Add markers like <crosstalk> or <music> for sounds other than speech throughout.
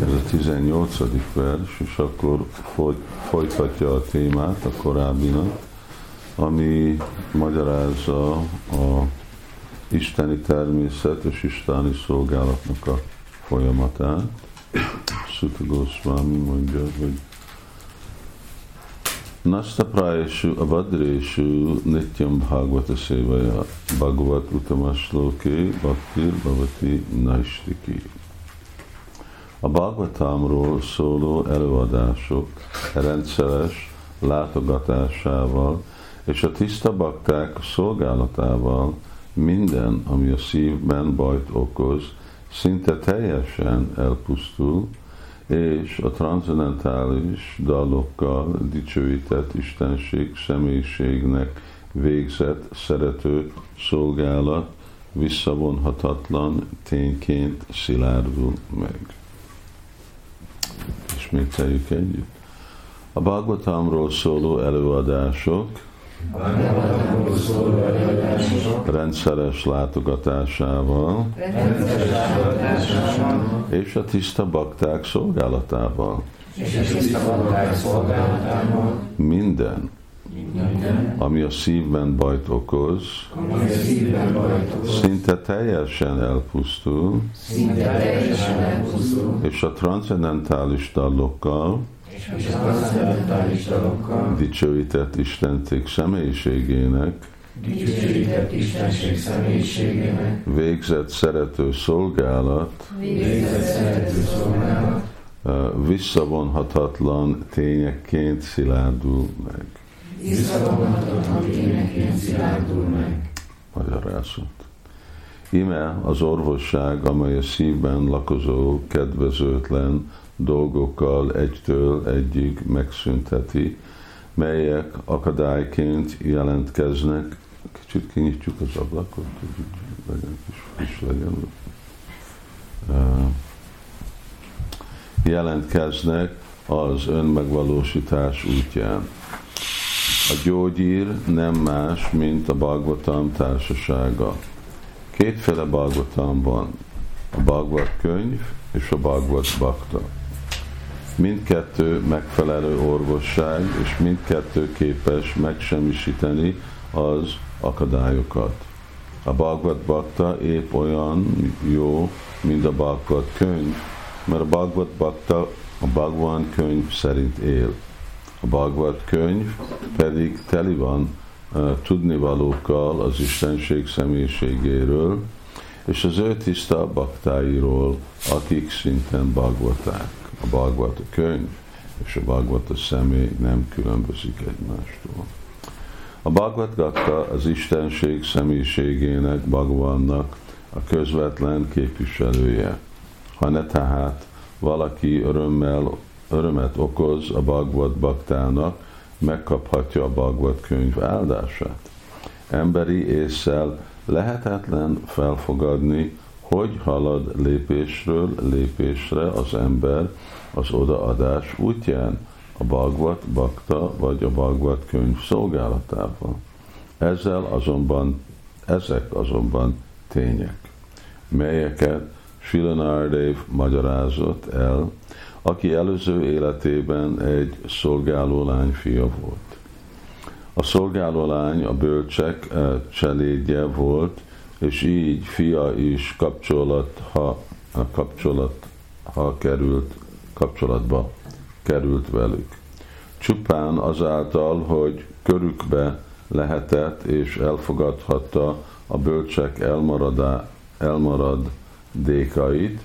Ez a 18. vers, és akkor foly, folytatja a témát a korábbinak, ami magyarázza a isteni természet és isteni szolgálatnak a folyamatát. Sutta Goswami mondja, hogy Nasta prayesu avadreshu nityam bhagavata sevaya bhagavat utamasloke bhaktir bhavati naistiki. A Bhagavatamról szóló előadások rendszeres látogatásával és a tiszta bakták szolgálatával minden, ami a szívben bajt okoz, szinte teljesen elpusztul, és a transzendentális dalokkal dicsőített Istenség személyiségnek végzett szerető szolgálat visszavonhatatlan tényként szilárdul meg. Ismételjük együtt. A Bhagavatamról szóló előadások. Bhagavatamról szóló előadások rendszeres látogatásával. Rendszeres hatásával és a tiszta bakták szolgálatával. És a tiszta bakták szolgálatával. Minden, ami a szívben bajt okoz, szinte teljesen elpusztul, és a transzendentális transzendentális dalokkal dicsőített Istenték személyiségének dicsőített Istenség végzett szerető szolgálat végzett szerető szolgálat visszavonhatatlan tényekként szilárdul meg. Visszavonhatatlan tényeként szilárdul meg. Magyarázat. Ime az orvosság, amely a szívben lakozó kedvezőtlen dolgokkal egytől egyig megszünteti, melyek akadályként jelentkeznek. Kicsit kinyitjuk az ablakot, hogy legyen kis friss legyen. Jelentkeznek az önmegvalósítás útján. A gyógyír nem más, mint a Bhagavatam társasága. Kétféle Bhagavatam van, a Bhagavat könyv és a Bhagavat Bhakta. Mindkettő megfelelő orvosság, és mindkettő képes megsemmisíteni az akadályokat. A Bhagavat Bhakta épp olyan jó, mint a Bhagavat könyv, mert a Bhagavat Bhakta a Bhagavan könyv szerint él. A Bhagavat könyv pedig teli van uh, tudnivalókkal az Istenség személyiségéről, és az ő tiszta baktáiról, akik szinten Bhagavaták. A Bhagavat a könyv, és a Bhagavat a személy nem különbözik egymástól. A Bhagavad Gita az Istenség személyiségének, Bhagavannak a közvetlen képviselője. Ha ne tehát valaki örömmel, örömet okoz a Bhagavad Baktának, megkaphatja a Bhagavad könyv áldását. Emberi észsel lehetetlen felfogadni, hogy halad lépésről lépésre az ember az odaadás útján, a Bhagavad Bakta vagy a Bhagavad könyv szolgálatában. Ezzel azonban, ezek azonban tények, melyeket Silanárdev magyarázott el, aki előző életében egy szolgálólány fia volt. A szolgálólány a bölcsek cselédje volt, és így fia is kapcsolat, ha, kapcsolat, ha került, kapcsolatba került velük. Csupán azáltal, hogy körükbe lehetett és elfogadhatta a bölcsek elmaradá, elmaradékait,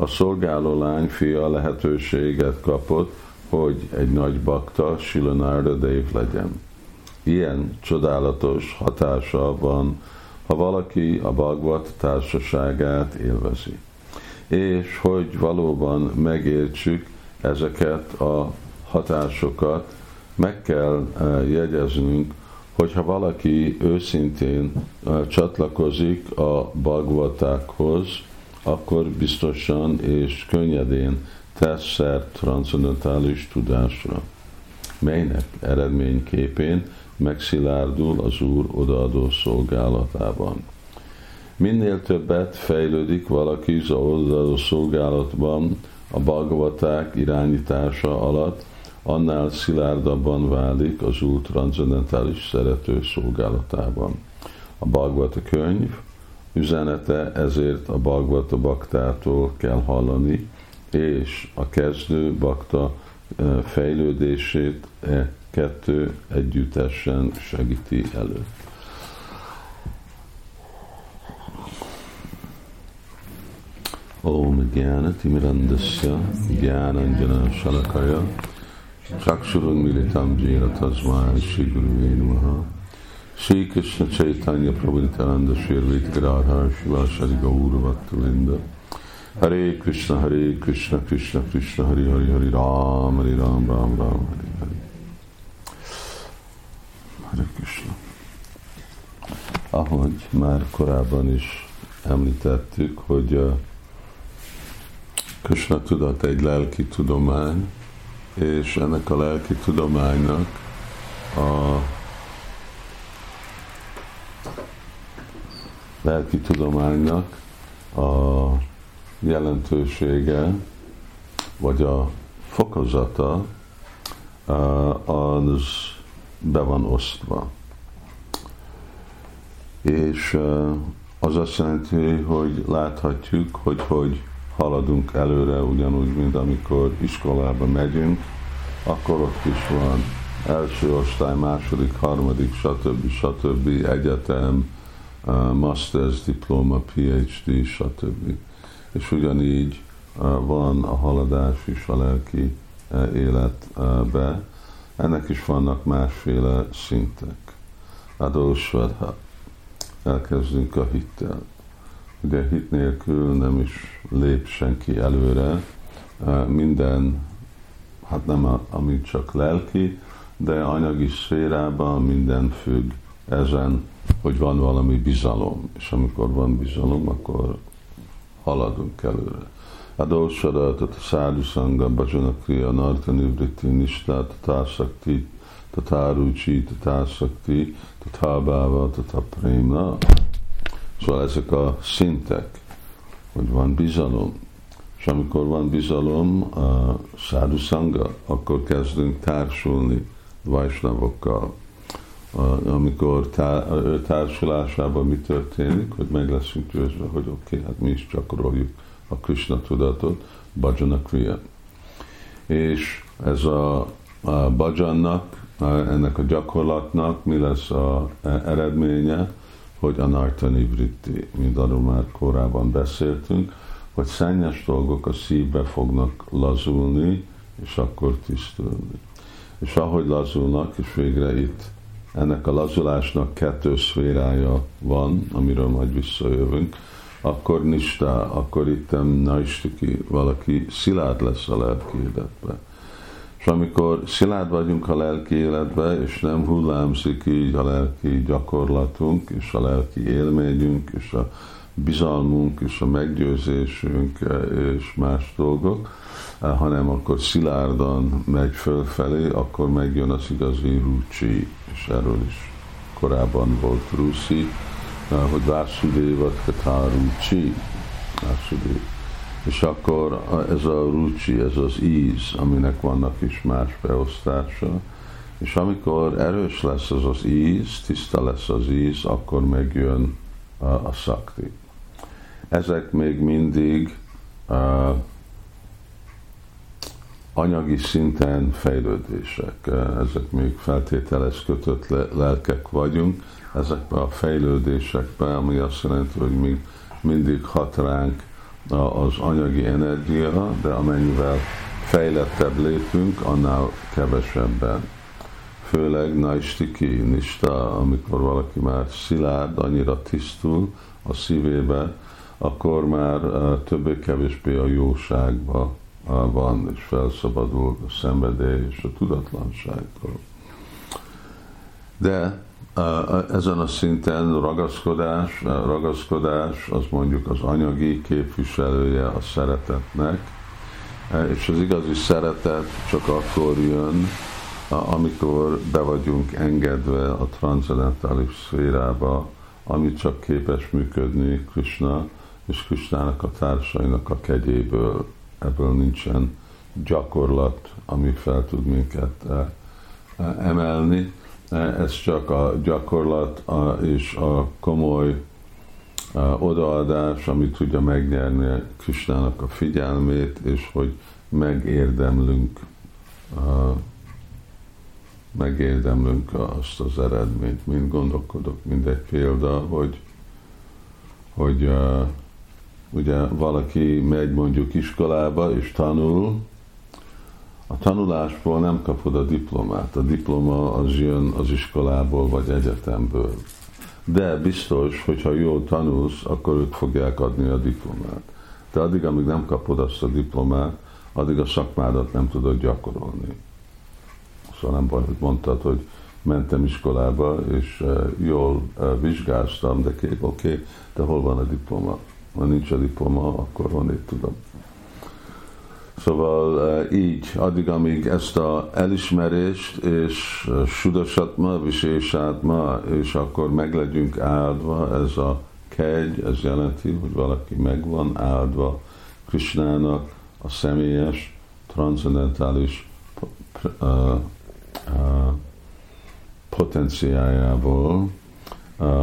a szolgáló lány fia lehetőséget kapott, hogy egy nagy bakta Silanárda Dév legyen. Ilyen csodálatos hatása van, ha valaki a Bhagavad társaságát élvezi. És hogy valóban megértsük ezeket a hatásokat, meg kell jegyeznünk, hogyha valaki őszintén csatlakozik a bagvatákhoz, akkor biztosan és könnyedén tesz szert transzendentális tudásra, melynek eredményképén megszilárdul az Úr odaadó szolgálatában. Minél többet fejlődik valaki az odaadó szolgálatban a bagvaták irányítása alatt, annál szilárdabban válik az Úr transzendentális szerető szolgálatában. A Bhagavata könyv üzenete ezért a Bhagavata baktától kell hallani, és a kezdő bakta fejlődését e kettő együttesen segíti elő. Om Gyana Timirandasya Gyana Shalakaya Chakshurun Jena Tasmai Shri Krishna Chaitanya Prabhu Nityananda Shri Advaita Gadadhar Shiva Shri Gaura Bhaktavinda Hare Krishna Hare Krishna Krishna Krishna Hare Hare Hare Ram Hare Ram Ram Ram Hare Hare. Hare Krishna. Ahogy már korábban is említettük, hogy uh, Krishna tudat egy lelki tudomány, és ennek a lelki tudománynak a lelki tudománynak a jelentősége, vagy a fokozata az be van osztva. És az azt jelenti, hogy láthatjuk, hogy hogy haladunk előre, ugyanúgy, mint amikor iskolába megyünk, akkor ott is van első osztály, második, harmadik, stb. stb. egyetem, master's diploma, PhD, stb. És ugyanígy van a haladás is a lelki életbe. Ennek is vannak másféle szintek. Adósvadha. Elkezdünk a hittel Ugye hit nélkül nem is lép senki előre, minden, hát nem a, ami csak lelki, de anyagi szférában minden függ ezen, hogy van valami bizalom, és amikor van bizalom, akkor haladunk előre. Adósada, tehát a szádu szanga, bajana kriya, nartani vritti, nista, tatásakti, tatárucsi, tatásakti, tatábáva, tataprémna, Szóval ezek a szintek, hogy van bizalom, és amikor van bizalom a szádu akkor kezdünk társulni Vajsnavokkal. Amikor tá- társulásában mi történik, hogy meg leszünk győzve, hogy oké, okay, hát mi is gyakoroljuk a Krishna tudatot, Bhajana Kriya. És ez a, a Bhajannak, ennek a gyakorlatnak mi lesz a eredménye, hogy a Nartani Vritti, mint arról már korábban beszéltünk, hogy szennyes dolgok a szívbe fognak lazulni, és akkor tisztulni. És ahogy lazulnak, és végre itt ennek a lazulásnak kettő szférája van, amiről majd visszajövünk, akkor nista, akkor itt naistiki, valaki szilárd lesz a lelki életben. És amikor szilárd vagyunk a lelki életbe, és nem hullámzik így a lelki gyakorlatunk, és a lelki élményünk, és a bizalmunk, és a meggyőzésünk, és más dolgok, hanem akkor szilárdan megy fölfelé, akkor megjön az igazi rúcsi, és erről is korábban volt Ruszi, hogy Vásudévat Katárúcsi, Vásudév és akkor ez a rucsi, ez az íz, aminek vannak is más beosztása, és amikor erős lesz az az íz, tiszta lesz az íz, akkor megjön a, a szakti. Ezek még mindig anyagi szinten fejlődések, ezek még feltételes kötött lelkek vagyunk, ezekben a fejlődésekben, ami azt jelenti, hogy még mindig hat ránk az anyagi energia, de amennyivel fejlettebb lépünk, annál kevesebben. Főleg naistiki, nista, amikor valaki már szilárd, annyira tisztul a szívébe, akkor már többé-kevésbé a jóságban van, és felszabadul a szenvedély és a tudatlanságtól. De ezen a szinten ragaszkodás, ragaszkodás az mondjuk az anyagi képviselője a szeretetnek, és az igazi szeretet csak akkor jön, amikor be vagyunk engedve a transzendentális szférába, ami csak képes működni Krishna és Krishnának a társainak a kegyéből. Ebből nincsen gyakorlat, ami fel tud minket emelni. Ez csak a gyakorlat és a komoly odaadás, ami tudja megnyerni Krishnának a figyelmét, és hogy megérdemlünk megérdemlünk azt az eredményt, mint gondolkodok, mint egy példa, hogy, hogy ugye valaki megy mondjuk iskolába és tanul, a tanulásból nem kapod a diplomát. A diploma az jön az iskolából vagy egyetemből. De biztos, hogyha jól tanulsz, akkor ők fogják adni a diplomát. De addig, amíg nem kapod azt a diplomát, addig a szakmádat nem tudod gyakorolni. Szóval nem baj, hogy mondtad, hogy mentem iskolába, és uh, jól uh, vizsgáztam, de oké, okay, de hol van a diploma? Ha nincs a diploma, akkor honnét tudom. Szóval uh, így, addig, amíg ezt a elismerést és uh, sudasatma, visésátma, és akkor meg legyünk áldva, ez a kegy, ez jelenti, hogy valaki meg van áldva Krishnának a személyes, transzendentális uh, potenciájából,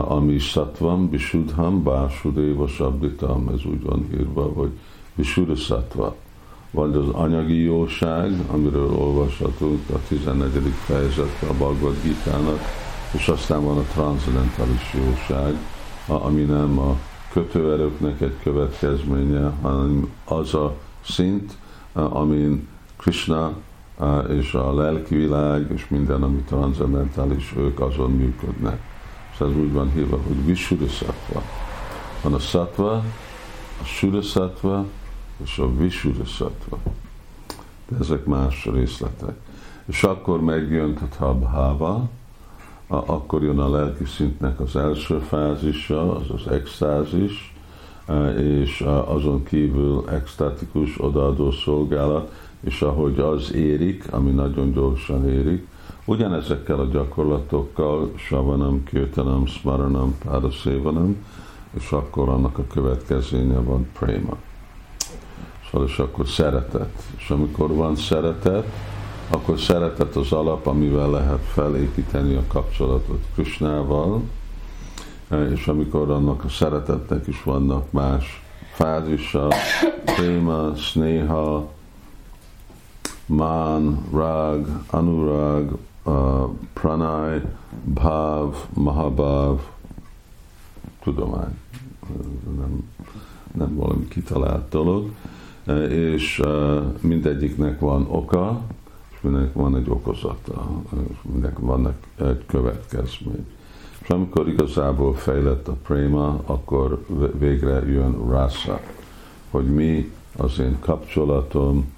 ami szatvam, bisudham, básudéva, sabditam, ez úgy van írva, hogy bisuda szatva. Vagy az anyagi jóság, amiről olvashatunk a 14. fejezetben a Bhagavad Gita-nak, és aztán van a transzendentális jóság, ami nem a kötőerőknek egy következménye, hanem az a szint, amin Krishna és a lelki világ, és minden, ami transzendentális, ők azon működnek. És ez úgy van hívva, hogy Visuddha Van a Sattva, a Suddha és a Visuddha De ezek más részletek. És akkor megjön a Tabhava, akkor jön a lelki szintnek az első fázisa, az az extázis, és azon kívül extatikus odaadó szolgálat, és ahogy az érik, ami nagyon gyorsan érik, ugyanezekkel a gyakorlatokkal, savanam, kirtanam, smaranam, pádaszévanam, és akkor annak a következménye van prema. Szóval és akkor szeretet. És amikor van szeretet, akkor szeretet az alap, amivel lehet felépíteni a kapcsolatot Krisnával, és amikor annak a szeretetnek is vannak más fázisa, préma, snéha, man, rag, anurag, pranay, bhav, mahabhav, tudomány. Nem, nem valami kitalált dolog. És mindegyiknek van oka, és mindenek van egy okozata, és mindenek vannak egy következmény. És amikor igazából fejlett a préma, akkor végre jön rasa, hogy mi az én kapcsolatom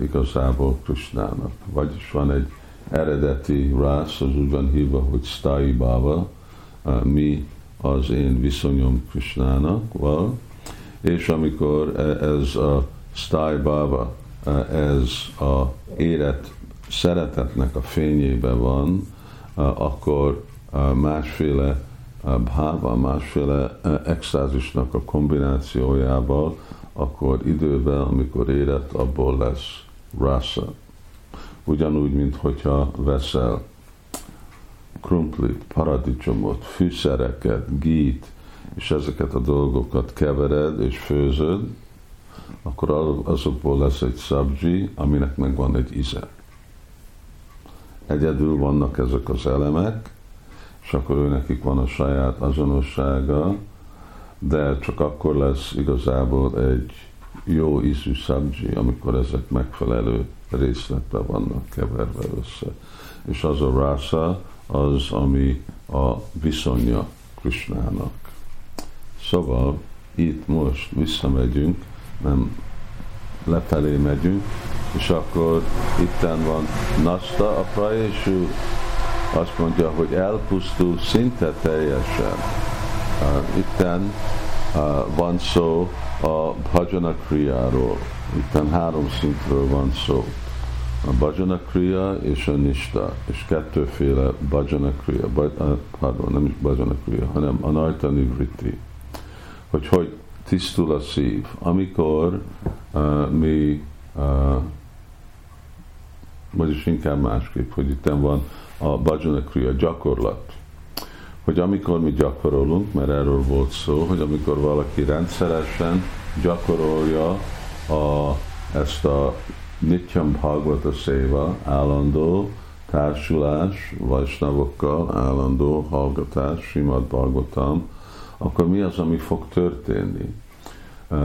igazából Krishnának. Vagyis van egy eredeti rász, az úgy van hívva, hogy Stai Baba, mi az én viszonyom Krishnának, val, és amikor e, ez a Stai Baba, e, ez a élet szeretetnek a fényében van, akkor másféle bháva, másféle e, extázisnak a kombinációjával akkor időben, amikor érett, abból lesz rasa. Ugyanúgy, mint hogyha veszel krumplit, paradicsomot, fűszereket, gít, és ezeket a dolgokat kevered és főzöd, akkor azokból lesz egy szabzsi, aminek meg van egy íze. Egyedül vannak ezek az elemek, és akkor ő nekik van a saját azonossága, de csak akkor lesz igazából egy jó ízű szabzsi, amikor ezek megfelelő részletben vannak keverve össze. És az a rasa az, ami a viszonya Krishnának. Szóval itt most visszamegyünk, nem lefelé megyünk, és akkor itten van Nasta a Prajeshu azt mondja, hogy elpusztul szinte teljesen. Itten van szó a bhajana kriáról. Itten három szintről van szó. A bhajana kriya és a nista, és kettőféle bhajana kriya, pardon, nem is bhajana kriya, hanem a nartani vritti. Hogy hogy tisztul a szív. Amikor uh, mi uh, vagyis inkább másképp, hogy itt van a bhajana kriya gyakorlat. Hogy amikor mi gyakorolunk, mert erről volt szó, hogy amikor valaki rendszeresen gyakorolja a, ezt a Nityam Bhagavata Széva, állandó társulás, vajsnavokkal, állandó hallgatás, Simad Bhagavatam, akkor mi az, ami fog történni?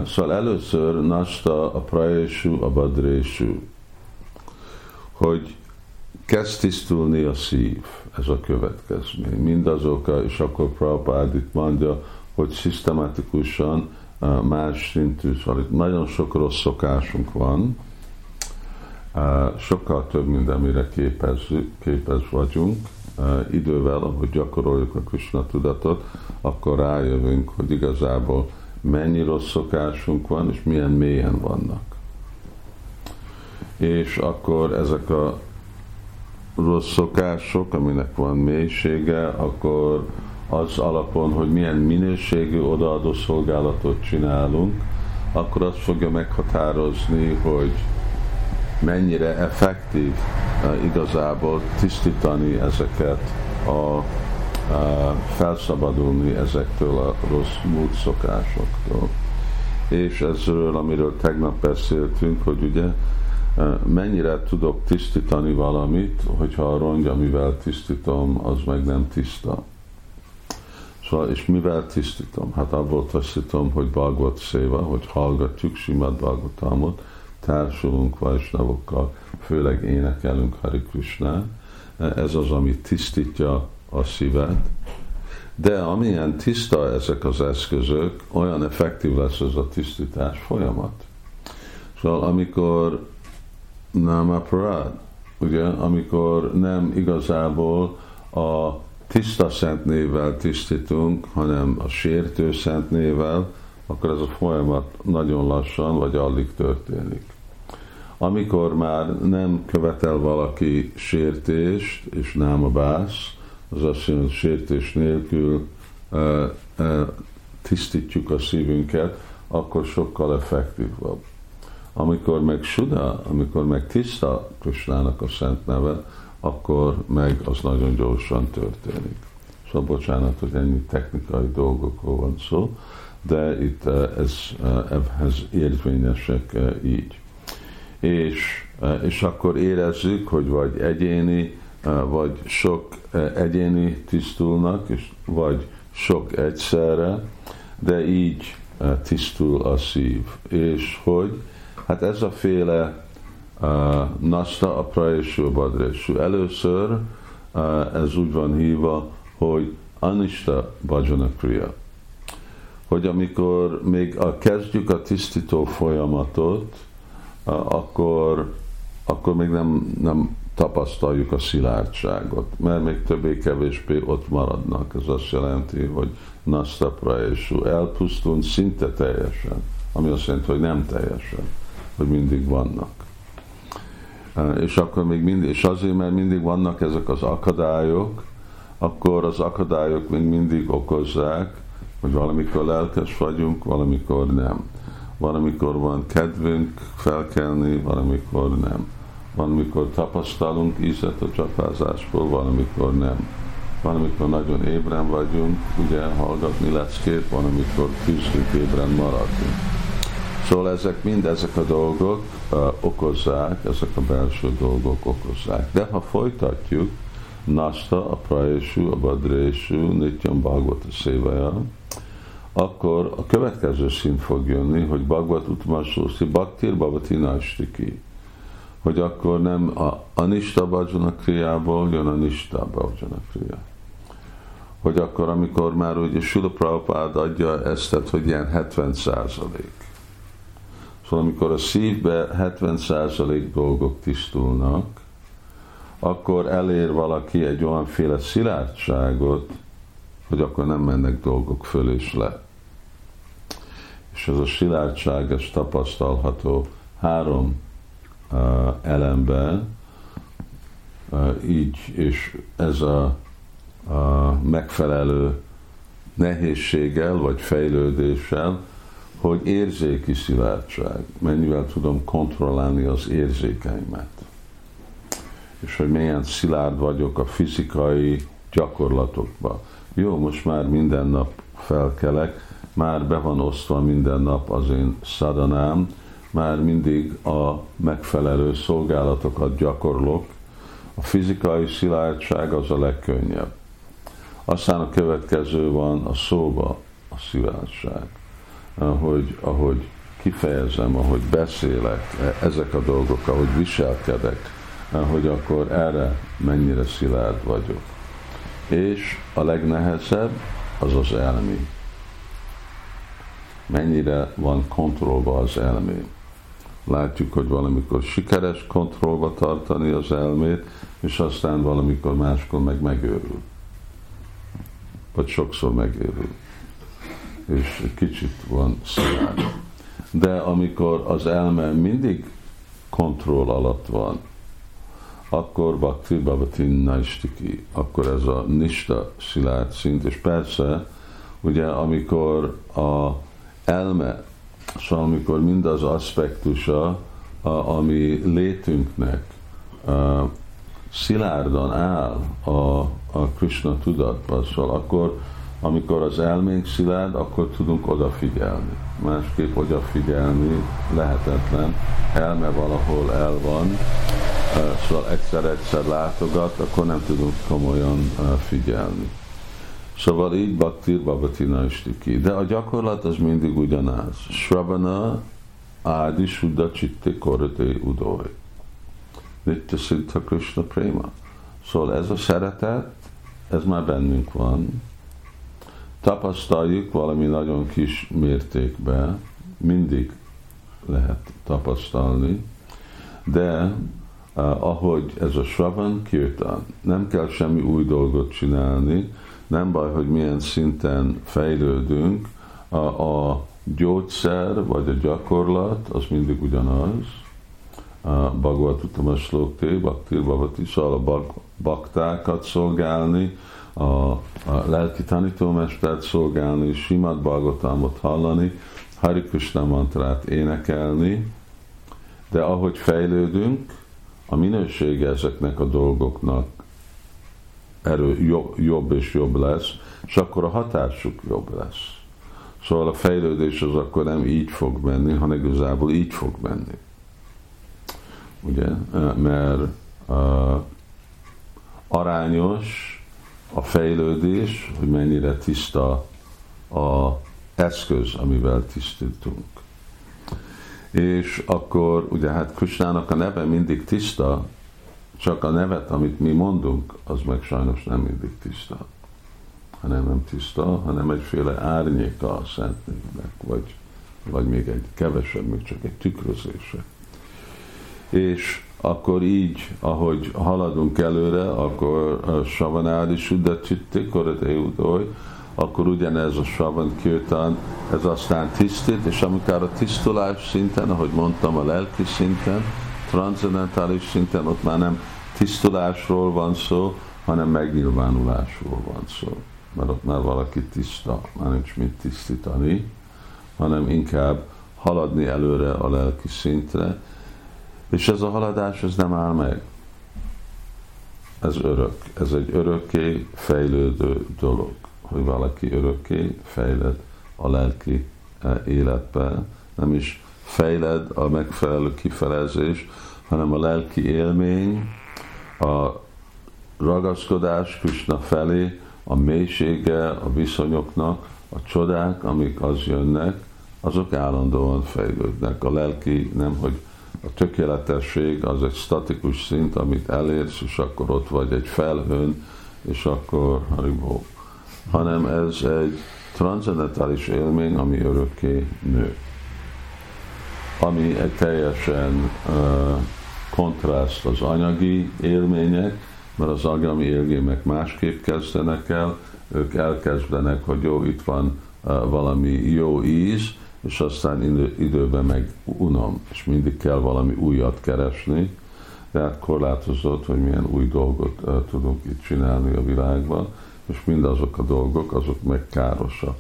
Szóval először nasta a prajesú, a badrésú, hogy kezd tisztulni a szív, ez a következmény. Mindazok, és akkor Prabhupád itt mondja, hogy szisztematikusan más szintű, szóval itt nagyon sok rossz szokásunk van, sokkal több, mint amire képez, képez vagyunk. Idővel, ahogy gyakoroljuk a Krishna tudatot, akkor rájövünk, hogy igazából mennyi rossz szokásunk van, és milyen mélyen vannak. És akkor ezek a rossz szokások, aminek van mélysége, akkor az alapon, hogy milyen minőségű odaadó szolgálatot csinálunk, akkor azt fogja meghatározni, hogy mennyire effektív uh, igazából tisztítani ezeket a uh, felszabadulni ezektől a rossz múlt szokásoktól. És ezről, amiről tegnap beszéltünk, hogy ugye mennyire tudok tisztítani valamit, hogyha a rongy, amivel tisztítom, az meg nem tiszta. Szóval, és mivel tisztítom? Hát abból tisztítom, hogy Bhagavad Széva, hogy hallgatjuk Simad Bhagavatamot, társulunk vajsnavokkal, főleg énekelünk Hari Krishna. Ez az, ami tisztítja a szívet. De amilyen tiszta ezek az eszközök, olyan effektív lesz ez a tisztítás folyamat. Szóval amikor Namaparad, ugye, amikor nem igazából a tiszta szent névvel tisztítunk, hanem a sértő szent névvel, akkor ez a folyamat nagyon lassan vagy alig történik. Amikor már nem követel valaki sértést és nem a bász, az azt jelenti, hogy sértés nélkül e, e, tisztítjuk a szívünket, akkor sokkal effektívabb. Amikor meg Suda, amikor meg tiszta Krisnának a szent neve, akkor meg az nagyon gyorsan történik. Szóval bocsánat, hogy ennyi technikai dolgokról van szó, de itt eh, ez, eh, ez érvényesek eh, így. És, és akkor érezzük, hogy vagy egyéni, vagy sok egyéni tisztulnak, és vagy sok egyszerre, de így tisztul a szív. És hogy Hát ez a féle uh, nasta a prajesú badresú. Először uh, ez úgy van hívva, hogy anista bhajana kriya. Hogy amikor még a, kezdjük a tisztító folyamatot, uh, akkor, akkor még nem, nem tapasztaljuk a szilárdságot, mert még többé-kevésbé ott maradnak. Ez azt jelenti, hogy nasta prajesú elpusztul szinte teljesen, ami azt jelenti, hogy nem teljesen hogy mindig vannak. És akkor még mindig, és azért, mert mindig vannak ezek az akadályok, akkor az akadályok még mindig okozzák, hogy valamikor lelkes vagyunk, valamikor nem. Valamikor van kedvünk felkelni, valamikor nem. Valamikor tapasztalunk ízet a csapázásból, valamikor nem. Valamikor nagyon ébren vagyunk, ugye hallgatni leckét, valamikor küzdünk ébren maradni. Szóval ezek mind ezek a dolgok uh, okozzák, ezek a belső dolgok okozzák. De ha folytatjuk, Nasta, a Prajesú, a Badrésú, Nityam Bhagavata szévaja, akkor a következő szint fog jönni, hogy Bhagavat Utmasószi Bhaktir Bhavati Nastiki. Hogy akkor nem a Anista Bhajana kriából jön a Nista Bhajana kriá. Hogy akkor, amikor már ugye Sula Prabhupád adja ezt, tehát, hogy ilyen 70 százalék Szóval amikor a szívbe 70% dolgok tisztulnak, akkor elér valaki egy olyanféle szilárdságot, hogy akkor nem mennek dolgok föl és le. És ez a szilárdság, ez tapasztalható három uh, elemben, uh, így, és ez a, a megfelelő nehézséggel vagy fejlődéssel, hogy érzéki szilárdság, mennyivel tudom kontrollálni az érzékeimet. És hogy milyen szilárd vagyok a fizikai gyakorlatokban. Jó, most már minden nap felkelek, már be van osztva minden nap az én szadanám, már mindig a megfelelő szolgálatokat gyakorlok. A fizikai szilárdság az a legkönnyebb. Aztán a következő van a szóba a szilárdság. Ahogy, ahogy kifejezem, ahogy beszélek, ezek a dolgok, ahogy viselkedek, hogy akkor erre mennyire szilárd vagyok. És a legnehezebb az az elmé. Mennyire van kontrollba az elmé. Látjuk, hogy valamikor sikeres kontrollba tartani az elmét, és aztán valamikor máskor meg megőrül vagy sokszor megérül, és kicsit van szilárd. De amikor az elme mindig kontroll alatt van, akkor Bhakti Bhavati Naistiki, akkor ez a nista szilárd szint, és persze, ugye amikor a elme, szóval amikor mindaz aspektusa, a, ami létünknek a, szilárdan áll a, a Krishna tudatban, szóval akkor, amikor az elménk szilárd, akkor tudunk odafigyelni. Másképp odafigyelni lehetetlen, elme valahol el van, szóval egyszer-egyszer látogat, akkor nem tudunk komolyan figyelni. Szóval így Bhaktir Babatina ki. De a gyakorlat az mindig ugyanaz. Sravana Ádi Suddha Chitte Korate Udoy. Nitya Siddha Krishna Prema. Szóval ez a szeretet, ez már bennünk van. Tapasztaljuk valami nagyon kis mértékben, mindig lehet tapasztalni, de uh, ahogy ez a Sravan kirtan, nem kell semmi új dolgot csinálni, nem baj, hogy milyen szinten fejlődünk, a, a gyógyszer vagy a gyakorlat az mindig ugyanaz, Bhagavatam Slokté, Bhaktir Bhavati, szóval a bak, baktákat szolgálni, a, a lelki tanítómestert szolgálni, Simad Bhagavatamot hallani, Hari Krishna mantrát énekelni, de ahogy fejlődünk, a minősége ezeknek a dolgoknak erő jobb és jobb lesz, és akkor a hatásuk jobb lesz. Szóval a fejlődés az akkor nem így fog menni, hanem igazából így fog menni. Ugye, mert uh, arányos a fejlődés, hogy mennyire tiszta a eszköz, amivel tisztítunk. És akkor ugye hát Krisnának a neve mindig tiszta, csak a nevet, amit mi mondunk, az meg sajnos nem mindig tiszta. Hanem nem tiszta, hanem egyféle árnyéka a Szentnéknek, vagy, vagy még egy kevesebb, még csak egy tükrözése és akkor így, ahogy haladunk előre, akkor a Savanádi Suddha Csitti, Koradeudói, akkor ugyanez a Savan Kirtan, ez aztán tisztít, és amikor a tisztulás szinten, ahogy mondtam, a lelki szinten, transzendentális szinten, ott már nem tisztulásról van szó, hanem megnyilvánulásról van szó. Mert ott már valaki tiszta, már nincs mit tisztítani, hanem inkább haladni előre a lelki szintre, és ez a haladás, ez nem áll meg. Ez örök. Ez egy örökké fejlődő dolog, hogy valaki örökké fejled a lelki eh, életbe. Nem is fejled a megfelelő kifelezés, hanem a lelki élmény, a ragaszkodás Krishna felé, a mélysége a viszonyoknak, a csodák, amik az jönnek, azok állandóan fejlődnek. A lelki nem, hogy a tökéletesség az egy statikus szint, amit elérsz, és akkor ott vagy egy felhőn, és akkor haribó. Hanem ez egy transzendentális élmény, ami örökké nő. Ami egy teljesen kontraszt az anyagi élmények, mert az anyagi élmények másképp kezdenek el, ők elkezdenek, hogy jó, itt van valami jó íz, és aztán idő, időben meg unom, és mindig kell valami újat keresni, tehát korlátozott, hogy milyen új dolgot uh, tudunk itt csinálni a világban, és mindazok a dolgok, azok meg károsak.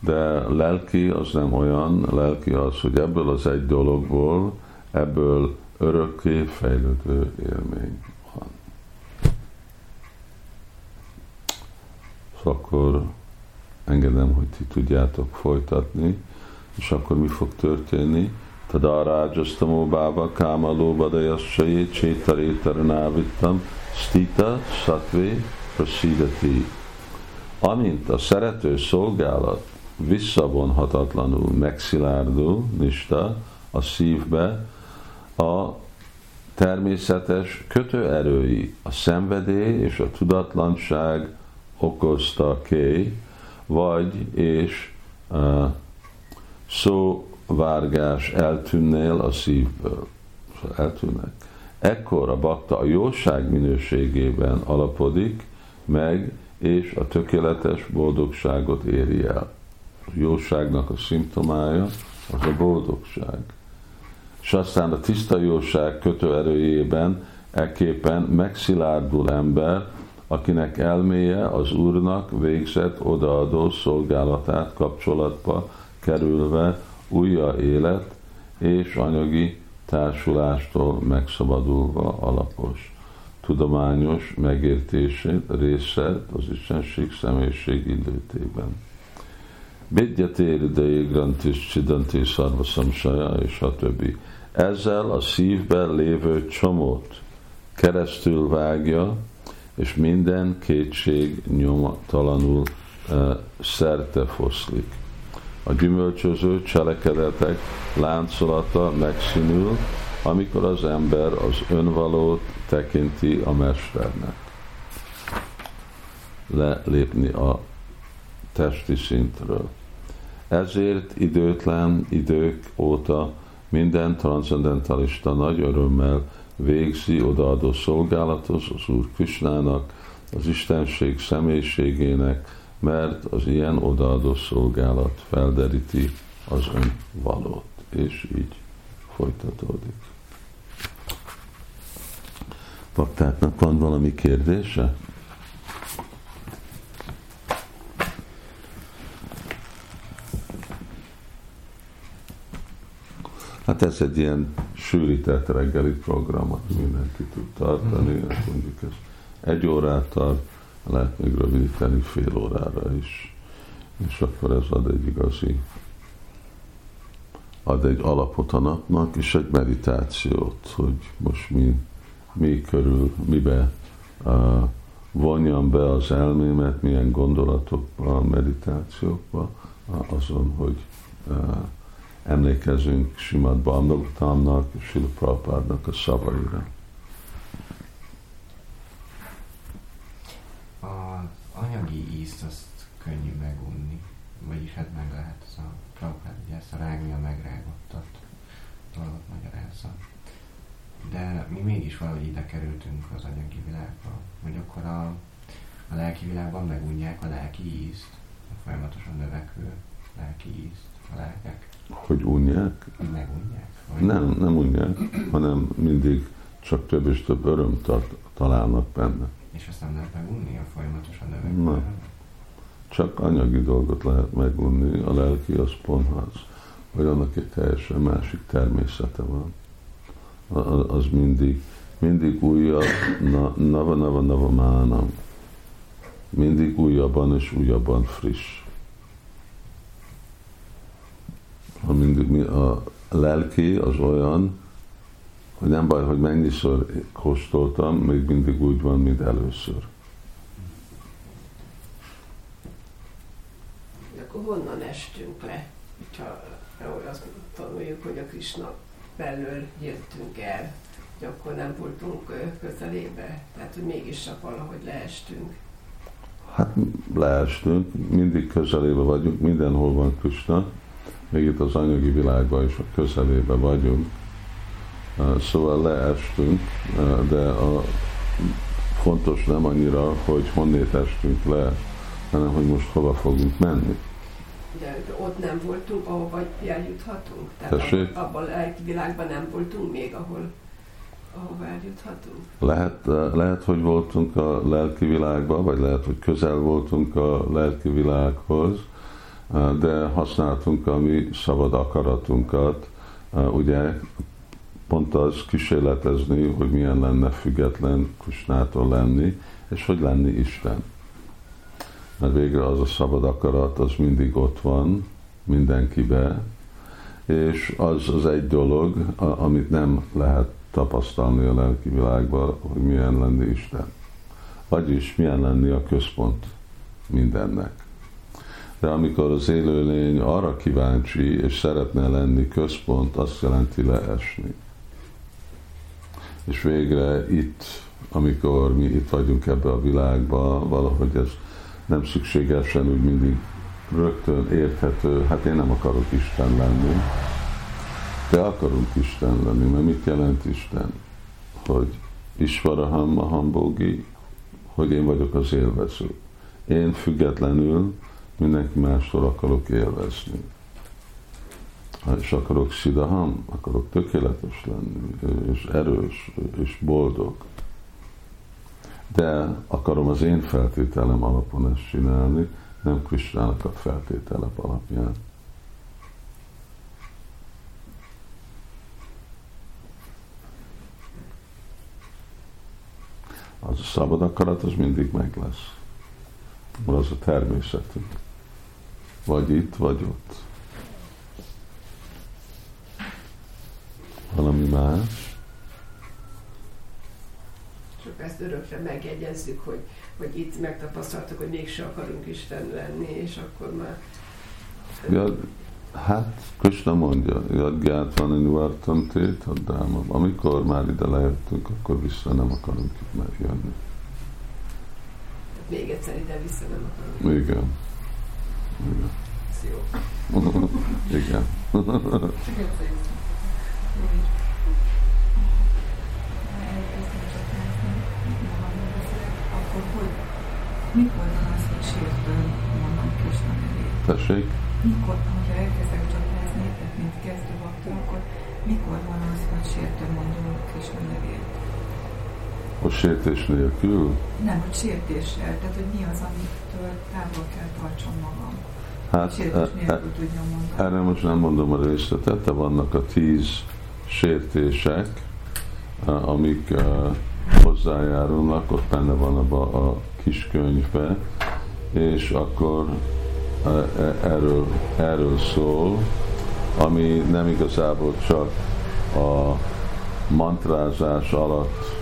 De lelki az nem olyan, lelki az, hogy ebből az egy dologból, ebből örökké fejlődő élmény van. Szóval akkor engedem, hogy ti tudjátok folytatni, és akkor mi fog történni? Tadarajasztamó bába káma lóbadajassai csétarétaranávittam stita satvé prasídati. Amint a szerető szolgálat visszavonhatatlanul megszilárdul, nista, a szívbe, a természetes kötőerői, a szenvedély és a tudatlanság okozta ké, vagy és uh, szóvárgás eltűnnél a szívből. Eltűnnek. Ekkor a bakta a jóság minőségében alapodik meg, és a tökéletes boldogságot éri el. A jóságnak a szimptomája az a boldogság. És aztán a tiszta jóság kötőerőjében ekképpen megszilárdul ember, akinek elméje az Úrnak végzett odaadó szolgálatát kapcsolatba kerülve újja élet és anyagi társulástól megszabadulva alapos, tudományos megértését részét az Istenség személyiség illőtében. Vidyatéridei Grantis Csidanti Szarvaszamsaja és a többi. Ezzel a szívben lévő csomót keresztül vágja, és minden kétség nyomtalanul uh, szerte foszlik a gyümölcsöző cselekedetek láncolata megszínül, amikor az ember az önvalót tekinti a mesternek. Lelépni a testi szintről. Ezért időtlen idők óta minden transzendentalista nagy örömmel végzi odaadó szolgálatot az Úr Krisnának, az Istenség személyiségének, mert az ilyen odaadó szolgálat felderíti az önvalót, és így folytatódik. Paktátnak van valami kérdése? Hát ez egy ilyen sűrített reggeli program, amit mindenki tud tartani, ezt mondjuk ez egy órát tart, lehet még rövidíteni fél órára is, és akkor ez ad egy igazi, ad egy alapot a napnak, és egy meditációt, hogy most mi, mi körül, mibe uh, vonjam be az elmémet, milyen gondolatokba, meditációkba, azon, hogy uh, emlékezünk Simad Bhagavatamnak és Sila a szavaira. anyagi ízt azt könnyű megunni, vagyis hát meg lehet az a Prabhupád, ugye ezt a rágni a megrágottat dolgot magyarázza. De mi mégis valahogy ide kerültünk az anyagi világba, hogy akkor a, a lelki világban megunják a lelki ízt, a folyamatosan növekvő lelki ízt, a lelkek. Hogy unják? Megunják? Vagy nem, nem unják, hanem mindig csak több és több öröm találnak benne. És azt nem lehet megunni a folyamatosan növekvő? Nem. Csak anyagi dolgot lehet megunni, a lelki az ponthaz. Vagy annak egy teljesen másik természete van. Az mindig, mindig újabb, nava, nava, nava, mánam. Mindig újabban és újabban friss. Ha mindig, a lelki az olyan, hogy nem baj, hogy mennyiszor kóstoltam, még mindig úgy van, mint először. Akkor honnan estünk le, ha azt tanuljuk, hogy a Krisna belül jöttünk el, hogy akkor nem voltunk közelébe? Tehát, hogy mégis csak valahogy leestünk. Hát leestünk, mindig közelébe vagyunk, mindenhol van Krishna, még itt az anyagi világban is közelébe vagyunk, Szóval leestünk, de a fontos nem annyira, hogy honnét estünk le, hanem hogy most hova fogunk menni. De ott nem voltunk, ahova eljuthatunk? Tehát abban a világban nem voltunk még, ahol ahova eljuthatunk? Lehet, lehet, hogy voltunk a lelki világban, vagy lehet, hogy közel voltunk a lelki világhoz, de használtunk a mi szabad akaratunkat, ugye pont az kísérletezni, hogy milyen lenne független Kusnától lenni, és hogy lenni Isten. Mert végre az a szabad akarat, az mindig ott van, mindenkibe, és az az egy dolog, amit nem lehet tapasztalni a lelki világban, hogy milyen lenni Isten. Vagyis milyen lenni a központ mindennek. De amikor az élőlény arra kíváncsi, és szeretne lenni központ, azt jelenti leesni. És végre itt, amikor mi itt vagyunk ebbe a világba, valahogy ez nem szükségesen úgy mindig rögtön érthető, hát én nem akarok Isten lenni, de akarunk Isten lenni, mert mit jelent Isten? Hogy Isvaraham Mahambogi, hogy én vagyok az élvező. Én függetlenül mindenki mástól akarok élvezni. És akarok szidaham, akarok tökéletes lenni, és erős, és boldog. De akarom az én feltételem alapon ezt csinálni, nem Kristának a feltételek alapján. Az a szabad akarat, az mindig meg lesz. Az a természetünk. Vagy itt, vagy ott. Valami más? Ezt örökre megjegyezzük, hogy, hogy itt megtapasztaltuk, hogy mégse akarunk Isten lenni, és akkor már... Ja, hát Krishna mondja, Jad van Nivartam Tét, Amikor már ide lejöttünk, akkor vissza nem akarunk itt jönni. Még egyszer ide vissza nem akarunk. Igen. Igen. <laughs> Igen. Mikor van az, hogy sértőn mondom Krishna nevét? Tessék? Mikor, ha elkezdek csapázni, mint kezdő bakta, akkor mikor van az, hogy sértőn mondom Krishna nevét? A sértés nélkül? Nem, hogy sértéssel. Tehát, hogy mi az, amitől távol kell tartson magam. Hát, e, e, erre most nem mondom a részletet, de vannak a tíz sértések, amik e, hozzájárulnak, ott benne van a, a kis könyvbe, és akkor erről, erről szól, ami nem igazából csak a mantrázás alatt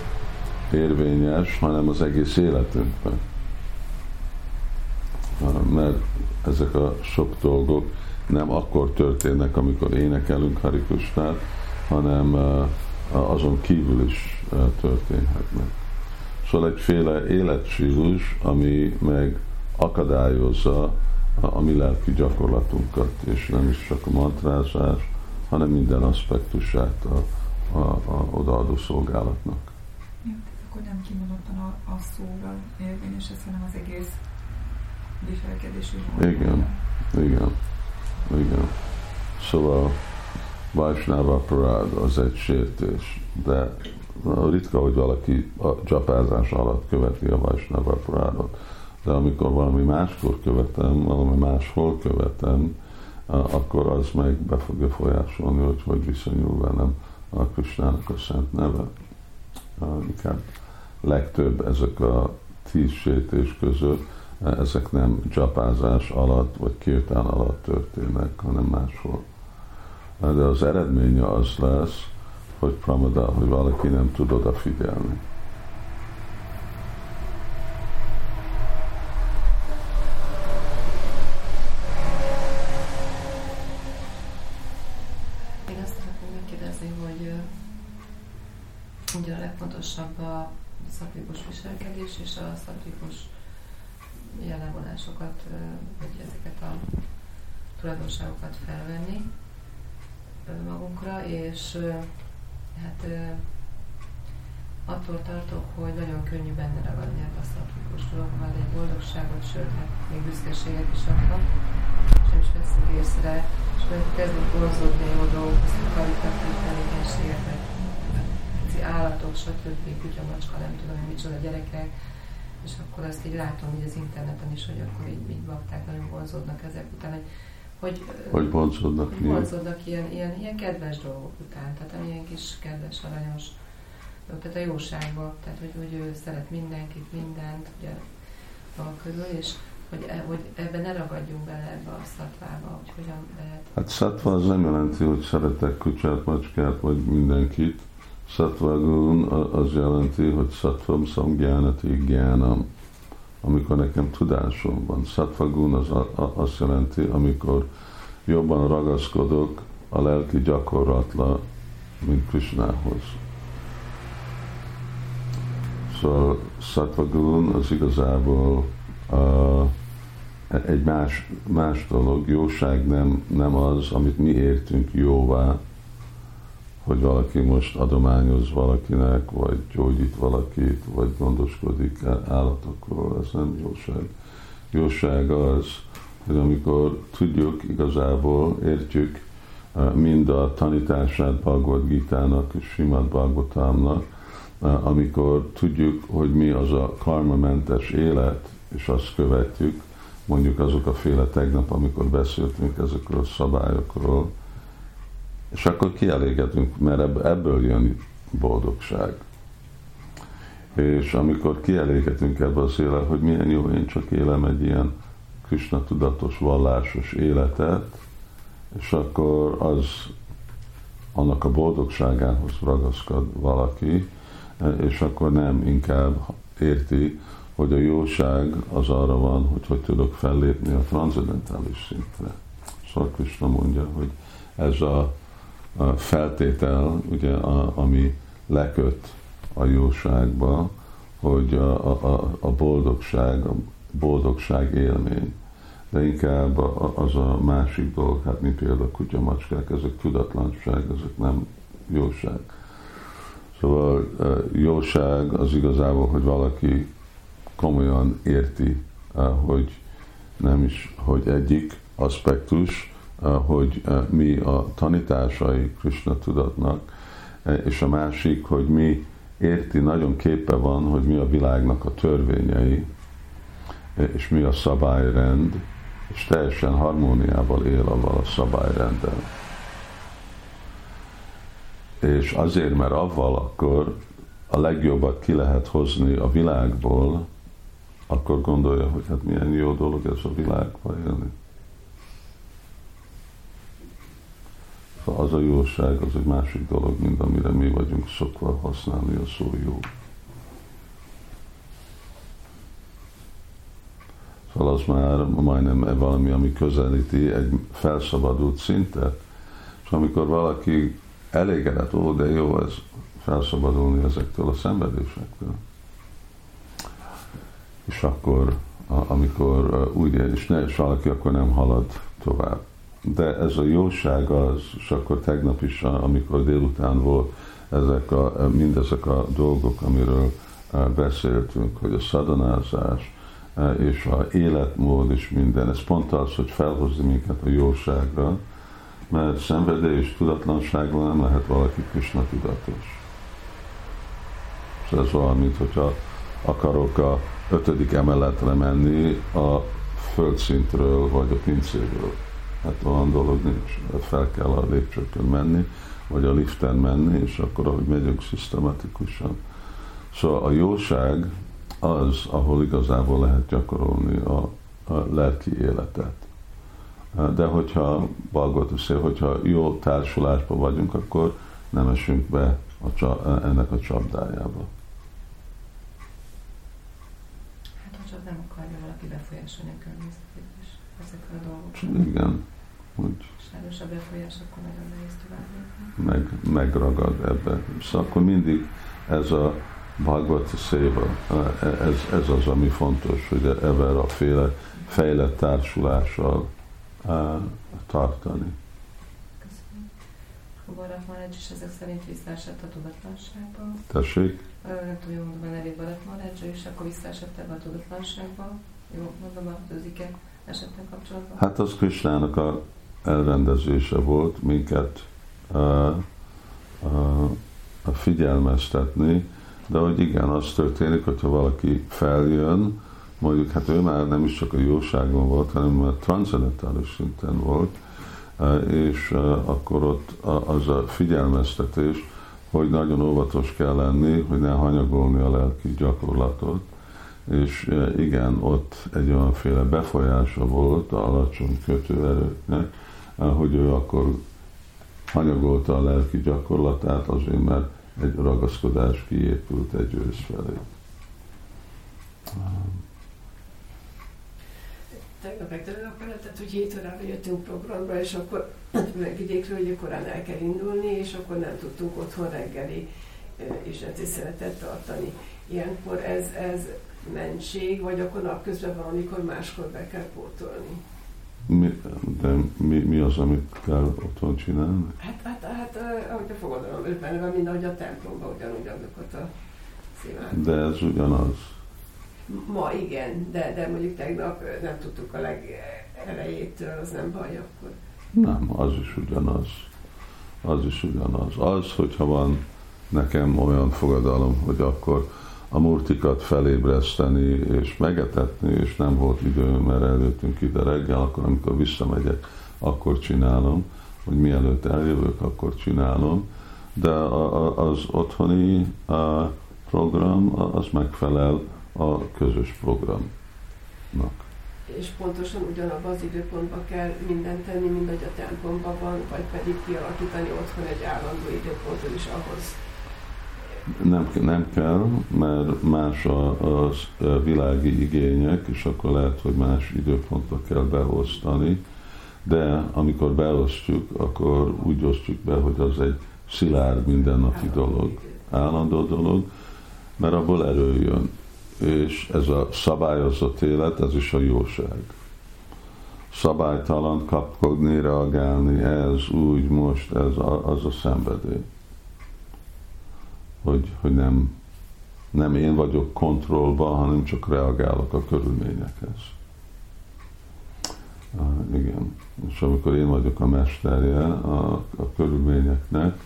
érvényes, hanem az egész életünkben. Mert ezek a sok dolgok nem akkor történnek, amikor énekelünk Harikusnát, hanem azon kívül is történhetnek. Szóval egyféle életstílus, ami meg akadályozza a mi lelki gyakorlatunkat, és nem is csak a mantrázás, hanem minden aspektusát a, a, a odaadó szolgálatnak akkor nem kimondottan a, a szóra érvényes, hanem az egész viselkedésű Igen, igen, igen. Szóval Vaisnava Parad az egy sértés, de ritka, hogy valaki a csapázás alatt követi a Vaisnava Paradot. De amikor valami máskor követem, valami máshol követem, akkor az meg be fogja folyásolni, hogy hogy viszonyul velem a Krisnának a szent neve. Inkább legtöbb ezek a tíz sétés között, ezek nem csapázás alatt vagy kirtán alatt történnek, hanem máshol. De az eredménye az lesz, hogy pramada, hogy valaki nem tud odafigyelni. Én azt szeretném megkérdezni, hogy ugye a legfontosabb a szatvikus viselkedés és a szatvikus jellevonásokat, vagy ezeket a tulajdonságokat felvenni magunkra, és Hát attól tartok, hogy nagyon könnyű benne ragadni ebbe a szatvikus dologban, egy boldogságot, sőt, hát még büszkeséget is adhat, és nem is veszünk észre, és meg kezdünk vonzódni a jó dolgok, a karitatív tevékenységek, állatok, stb. kutya, macska, nem tudom, micsoda gyerekek, és akkor azt így látom így az interneten is, hogy akkor így, így bakták nagyon vonzódnak ezek után, hogy hogy, hogy vonzódnak, hogy vonzódnak ilyen, ilyen, ilyen, kedves dolgok után, tehát amilyen kis kedves, aranyos, tehát a jóságba, tehát hogy, hogy ő szeret mindenkit, mindent, ugye van körül, és hogy, e, hogy ebben ne ragadjunk bele ebbe a szatvába, hogy hogyan lehet. Hát szatva az nem jelenti, hogy szeretek kutyát, macskát, vagy mindenkit. Szatvagun az jelenti, hogy szatvam szamgyánati gyánam, amikor nekem tudásom van. Szatvagun az azt jelenti, amikor jobban ragaszkodok a lelki gyakorlatla, mint Krishnához. Szóval Szatvagun az igazából uh, egy más, más dolog. Jóság nem, nem az, amit mi értünk jóvá, hogy valaki most adományoz valakinek, vagy gyógyít valakit, vagy gondoskodik állatokról, ez nem jóság. Jóság az, hogy amikor tudjuk igazából, értjük eh, mind a tanítását Bhagavad Gita-nak és Simad Bhagavatamnak, eh, amikor tudjuk, hogy mi az a karmamentes élet, és azt követjük, mondjuk azok a féle tegnap, amikor beszéltünk ezekről a szabályokról, és akkor kielégedünk, mert ebből jön boldogság. És amikor kielégedünk ebből az élet, hogy milyen jó, én csak élem egy ilyen Krishna tudatos, vallásos életet, és akkor az annak a boldogságához ragaszkod valaki, és akkor nem inkább érti, hogy a jóság az arra van, hogy hogy tudok fellépni a transzendentális szintre. Szóval mondja, hogy ez a feltétel, ugye, a, ami leköt a jóságba, hogy a, a, a boldogság, a boldogság élmény. De inkább az a másik dolog, hát mint például kutya, macskák, ezek tudatlanság, ezek nem jóság. Szóval jóság az igazából, hogy valaki komolyan érti, hogy nem is, hogy egyik aspektus, hogy mi a tanításai Krishna tudatnak, és a másik, hogy mi érti, nagyon képe van, hogy mi a világnak a törvényei, és mi a szabályrend, és teljesen harmóniával él avval a szabályrenddel. És azért, mert avval akkor a legjobbat ki lehet hozni a világból, akkor gondolja, hogy hát milyen jó dolog ez a világban élni. Az a jóság, az egy másik dolog, mint amire mi vagyunk szokva használni a szó jó. Szóval az már majdnem valami, ami közelíti egy felszabadult szintet, és amikor valaki elégedett, ó, de jó, ez felszabadulni ezektől a szenvedésektől és akkor, amikor úgy és, ne, és valaki akkor nem halad tovább. De ez a jóság az, és akkor tegnap is, amikor délután volt ezek a, mindezek a dolgok, amiről beszéltünk, hogy a szadonázás, és a életmód és minden, ez pont az, hogy felhozni minket a jóságra, mert szenvedély és tudatlanságban nem lehet valaki Krishna tudatos. És ez olyan, mint hogyha akarok a ötödik emeletre menni a földszintről vagy a pincéről. Hát olyan dolog nincs. Fel kell a lépcsőkön menni, vagy a liften menni, és akkor ahogy megyünk szisztematikusan. Szóval a jóság az, ahol igazából lehet gyakorolni a, a lelki életet. De hogyha Balgot hogyha jó társulásban vagyunk, akkor nem esünk be a, ennek a csapdájába. nem akarja valaki befolyásolni a környezetét is ezekkel a dolgokkal. Igen. Hogy Sáros a befolyás, akkor nagyon nehéz tovább meg, megragad ebbe. Szóval akkor mindig ez a Bhagavad Seva, ez, ez az, ami fontos, hogy ebben a féle fejlett társulással uh, tartani. Köszönöm. a Barat Marács is ezek szerint visszaesett a tudatlanságba. Tessék? Nem tudom, mondom a nevét Barat Marács, és akkor visszaesett ebbe a tudatlanságba. Jó, mondom özike esettel kapcsolatban. Hát az Krisnának a elrendezése volt minket figyelmeztetni, de hogy igen, az történik, hogyha valaki feljön, mondjuk, hát ő már nem is csak a jóságon volt, hanem már transzendentális szinten volt, és akkor ott az a figyelmeztetés, hogy nagyon óvatos kell lenni, hogy ne hanyagolni a lelki gyakorlatot, és igen, ott egy olyanféle befolyása volt a alacsony kötőerőknek, hogy ő akkor hanyagolta a lelki gyakorlatát azért, mert egy ragaszkodás kiépült egy ősz felé. Tegnap vele, tehát hogy 7 órára jöttünk programba, és akkor <clears throat> megvidékről, hogy korán el kell indulni, és akkor nem tudtunk otthon reggeli Isten tiszteletet tartani. Ilyenkor ez, ez mentség, vagy akkor napközben van, amikor máskor be kell pótolni. Mi, de mi, mi az, amit kell otthon csinálni? Hát, hát, hát ahogy a fogadalom van, mint ahogy a templomban ugyanúgy azokat a szívát. De ez ugyanaz. Ma igen, de, de mondjuk tegnap nem tudtuk a legelejétől, az nem baj akkor. Nem, az is ugyanaz. Az is ugyanaz. Az, hogyha van nekem olyan fogadalom, hogy akkor a murtikat felébreszteni és megetetni, és nem volt időm, mert előttünk ide reggel, akkor amikor visszamegyek, akkor csinálom, hogy mielőtt eljövök, akkor csinálom, de az otthoni program az megfelel a közös programnak. És pontosan ugyanabban az időpontban kell mindent tenni, mint hogy a templomban van, vagy pedig kialakítani otthon egy állandó időpontot is ahhoz, nem, nem kell, mert más a, a világi igények, és akkor lehet, hogy más időpontra kell beosztani, de amikor beosztjuk, akkor úgy osztjuk be, hogy az egy szilárd mindennapi dolog, állandó dolog, mert abból erő jön. És ez a szabályozott élet, ez is a jóság. Szabálytalan kapkodni, reagálni, ez úgy, most, ez az a szenvedély hogy, hogy nem, nem én vagyok kontrollban, hanem csak reagálok a körülményekhez. Uh, igen. És amikor én vagyok a mesterje a, a körülményeknek,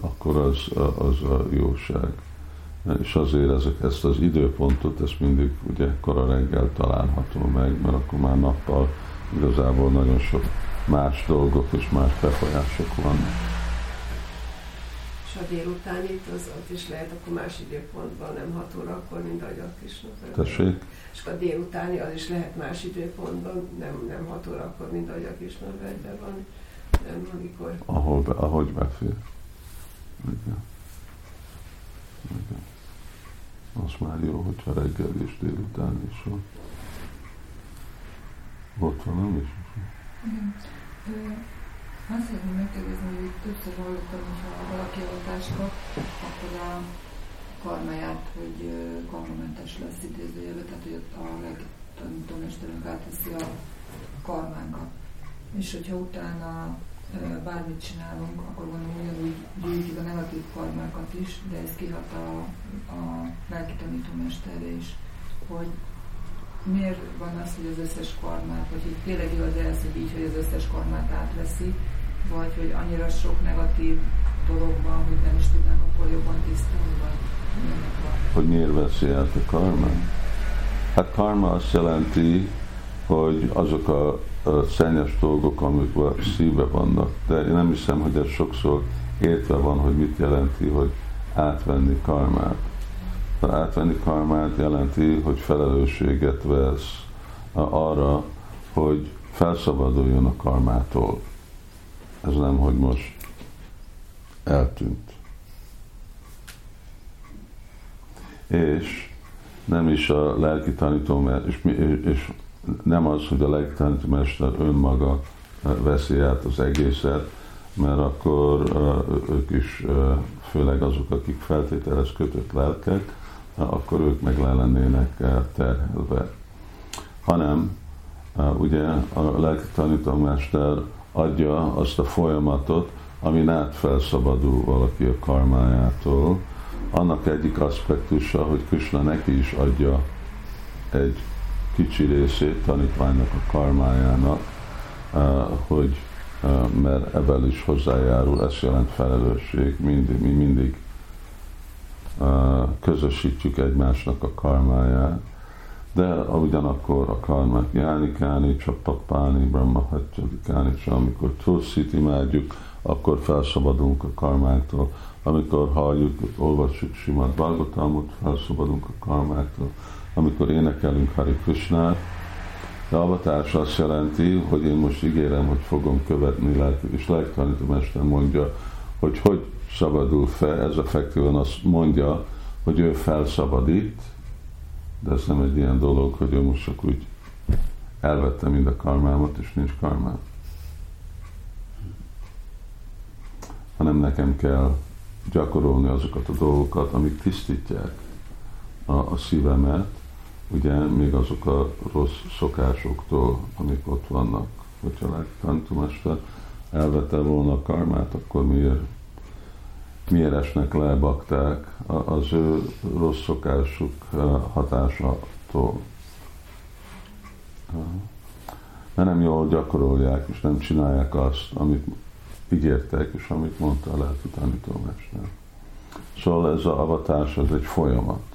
akkor az, az a jóság. És azért ezek, ezt az időpontot, ezt mindig ugye kora reggel található meg, mert akkor már nappal igazából nagyon sok más dolgok és más befolyások vannak és a délután itt az ott is lehet akkor más időpontban, nem 6 órakor, mint ahogy a Krisna Tessék? És a délutáni az is lehet más időpontban, nem, nem 6 órakor, mint ahogy a Krisna van, nem amikor... Ahol be, ahogy befér. Igen. Igen. Az már jó, hogyha reggel és délután is van. Ott van, nem is? Igen. Azt szeretném megkérdezni, hogy többször hallottam, ha valaki oltást kap, akkor a karmáját, hogy karmamentes lesz idézőjelben, tehát hogy a legtanítómesterünk átveszi a karmánkat. És hogyha utána bármit csinálunk, akkor gondolom ugyanúgy gyűjtjük a negatív karmákat is, de ez kihat a, a lelki tanítómesterre is, hogy miért van az, hogy az összes karmát, vagy hogy tényleg igaz ez, hogy így, hogy az összes karmát átveszi, vagy hogy annyira sok negatív dolog van, hogy nem is tudnánk akkor jobban tisztulni, vagy Hogy miért veszi át a karma? Hát karma azt jelenti, hogy azok a, a szennyes dolgok, amik a szíve vannak. De én nem hiszem, hogy ez sokszor értve van, hogy mit jelenti, hogy átvenni karmát. Ha átvenni karmát jelenti, hogy felelősséget vesz arra, hogy felszabaduljon a karmától. Ez nem, hogy most eltűnt. És nem is a lelki tanítómester, és, és nem az, hogy a lelki tanítómester önmaga veszi át az egészet, mert akkor ők is, főleg azok, akik feltételez kötött lelkek, akkor ők meg le lennének terhelve. Hanem ugye a lelki tanítómester adja azt a folyamatot, amin át felszabadul valaki a karmájától, annak egyik aspektusa, hogy Krishna neki is adja egy kicsi részét tanítványnak a karmájának, eh, hogy eh, mert ebben is hozzájárul, ez jelent felelősség, mindig, mi mindig eh, közösítjük egymásnak a karmáját, de ugyanakkor a karmát Jánikáni, Csapapáni, Brahma Hatjadikáni, és amikor Tulsit imádjuk, akkor felszabadulunk a karmától. Amikor halljuk, olvassuk Simad Bhagavatamot, felszabadulunk a karmától. Amikor énekelünk Hari Krishnát, de avatás azt jelenti, hogy én most ígérem, hogy fogom követni lelki, és mester mondja, hogy hogy szabadul fel, ez effektíven azt mondja, hogy ő felszabadít, de ez nem egy ilyen dolog, hogy ő most csak úgy elvette mind a karmámat, és nincs karmám. Hanem nekem kell gyakorolni azokat a dolgokat, amik tisztítják a, a szívemet, ugye még azok a rossz szokásoktól, amik ott vannak. Hogyha lelkitantumester elvette volna a karmát, akkor miért, miért esnek le bakták az ő rossz szokásuk eh, hatásától. Mert nem jól gyakorolják, és nem csinálják azt, amit ígértek, és amit mondta a lelki tanítómester. Szóval ez a avatás az egy folyamat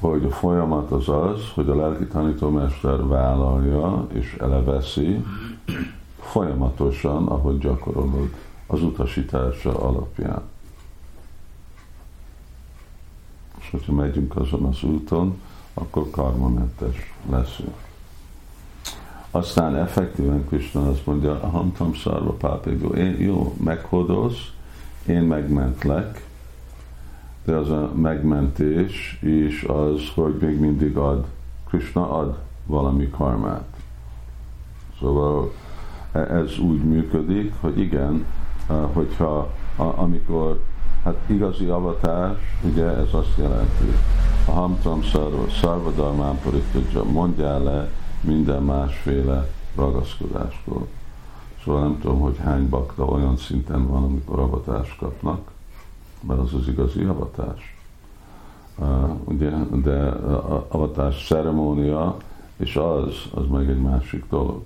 hogy a folyamat az az, hogy a lelki tanítómester vállalja és eleveszi folyamatosan, ahogy gyakorolod az utasítása alapján. És hogyha megyünk azon az úton, akkor karmamentes leszünk. Aztán effektíven Krishna azt mondja, hamtam szarva pápégó, én jó, meghódolsz, én megmentlek, de az a megmentés is az, hogy még mindig ad, Krishna ad valami karmát. Szóval e, ez úgy működik, hogy igen, hogyha amikor, hát igazi avatás, ugye ez azt jelenti, a hamtam szarvadalmán paritja, mondjál le minden másféle ragaszkodáskor. Szóval nem tudom, hogy hány bakta olyan szinten van, amikor avatást kapnak, mert az az igazi avatás. Uh, ugye, de a avatás ceremónia, és az, az meg egy másik dolog.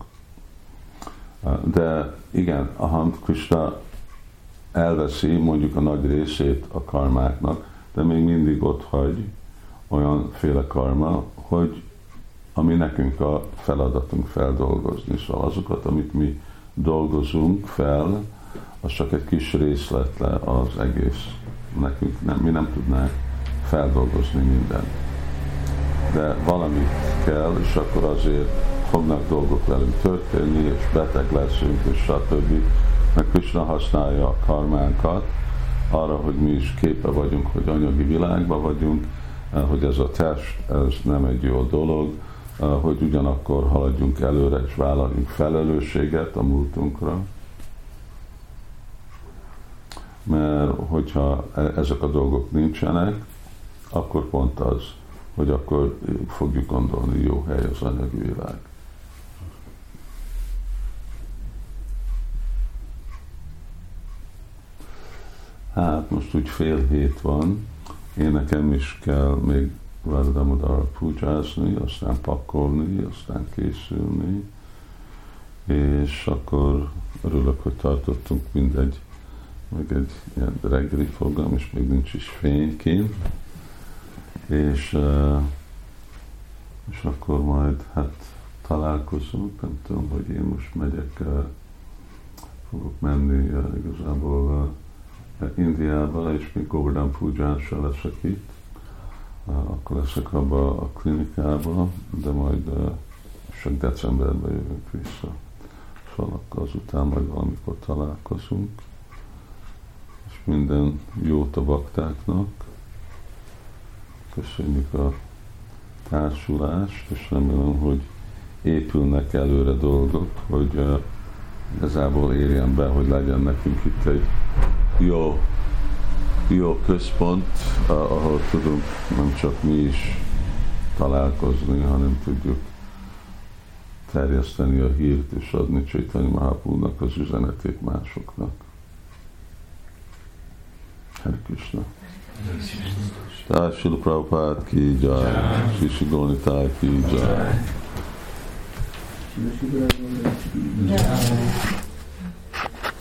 Uh, de igen, a Ham Krishna elveszi mondjuk a nagy részét a karmáknak, de még mindig ott hagy olyan féle karma, hogy ami nekünk a feladatunk feldolgozni. Szóval azokat, amit mi dolgozunk fel, az csak egy kis részlet le az egész nekünk nem, mi nem tudnánk feldolgozni mindent. De valamit kell, és akkor azért fognak dolgok velünk történni, és beteg leszünk, és stb. Meg Krishna használja a karmánkat arra, hogy mi is képe vagyunk, hogy anyagi világban vagyunk, eh, hogy ez a test, ez nem egy jó dolog, eh, hogy ugyanakkor haladjunk előre, és vállaljunk felelősséget a múltunkra, mert hogyha e- ezek a dolgok nincsenek, akkor pont az, hogy akkor fogjuk gondolni, jó hely az anyagi világ. Hát most úgy fél hét van, én nekem is kell még Vardamodar púcsázni, aztán pakolni, aztán készülni, és akkor örülök, hogy tartottunk mindegy. Meg egy ilyen reggeli program, és még nincs is fényként, és, és akkor majd hát találkozunk, nem tudom, hogy én most megyek, fogok menni igazából Indiába, és még Gordon Puján se leszek itt, akkor leszek abba a klinikába, de majd csak decemberben jövünk vissza. Szóval akkor azután majd valamikor találkozunk minden jót a baktáknak. Köszönjük a társulást, és remélem, hogy épülnek előre dolgok, hogy igazából érjen be, hogy legyen nekünk itt egy jó, jó központ, ahol tudunk nem csak mi is találkozni, hanem tudjuk terjeszteni a hírt és adni Csaitanya Mahapúnak az üzenetét másoknak. Hare Krishna. Tehát Sula ki, Jai, Sisi Gonitáj ki, Jai. Jai.